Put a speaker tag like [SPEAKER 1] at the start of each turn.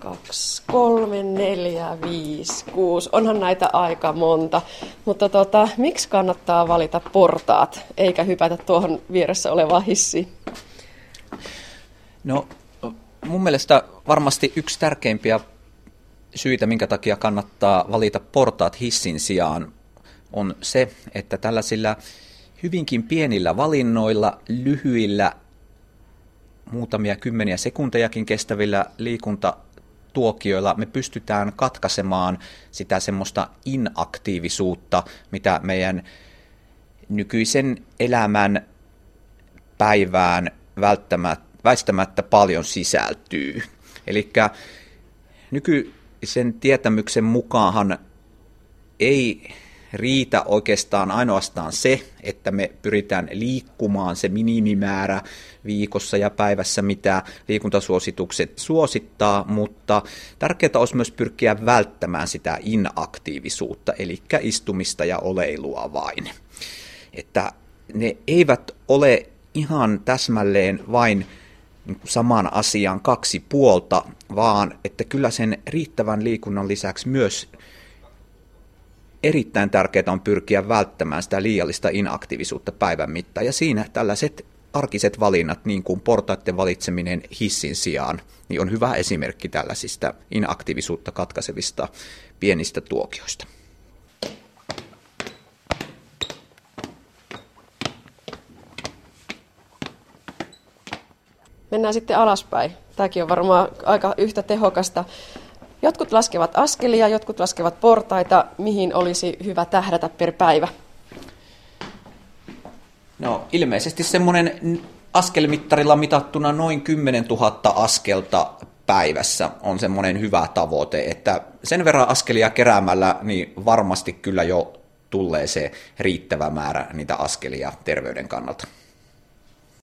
[SPEAKER 1] kaksi, kolme, neljä, viisi, kuusi. Onhan näitä aika monta. Mutta tota, miksi kannattaa valita portaat eikä hypätä tuohon vieressä olevaan hissiin?
[SPEAKER 2] No mun mielestä varmasti yksi tärkeimpiä syitä, minkä takia kannattaa valita portaat hissin sijaan, on se, että tällaisilla hyvinkin pienillä valinnoilla, lyhyillä, muutamia kymmeniä sekuntejakin kestävillä liikuntatuokioilla me pystytään katkaisemaan sitä semmoista inaktiivisuutta, mitä meidän nykyisen elämän päivään väistämättä paljon sisältyy. Eli nykyisen tietämyksen mukaan ei riitä oikeastaan ainoastaan se, että me pyritään liikkumaan se minimimäärä viikossa ja päivässä, mitä liikuntasuositukset suosittaa, mutta tärkeää olisi myös pyrkiä välttämään sitä inaktiivisuutta, eli istumista ja oleilua vain. Että ne eivät ole ihan täsmälleen vain saman asian kaksi puolta, vaan että kyllä sen riittävän liikunnan lisäksi myös erittäin tärkeää on pyrkiä välttämään sitä liiallista inaktiivisuutta päivän mittaan. Ja siinä tällaiset arkiset valinnat, niin kuin portaiden valitseminen hissin sijaan, niin on hyvä esimerkki tällaisista inaktiivisuutta katkaisevista pienistä tuokioista.
[SPEAKER 1] Mennään sitten alaspäin. Tämäkin on varmaan aika yhtä tehokasta. Jotkut laskevat askelia, jotkut laskevat portaita. Mihin olisi hyvä tähdätä per päivä?
[SPEAKER 2] No ilmeisesti semmoinen askelmittarilla mitattuna noin 10 000 askelta päivässä on semmoinen hyvä tavoite, että sen verran askelia keräämällä niin varmasti kyllä jo tulee se riittävä määrä niitä askelia terveyden kannalta.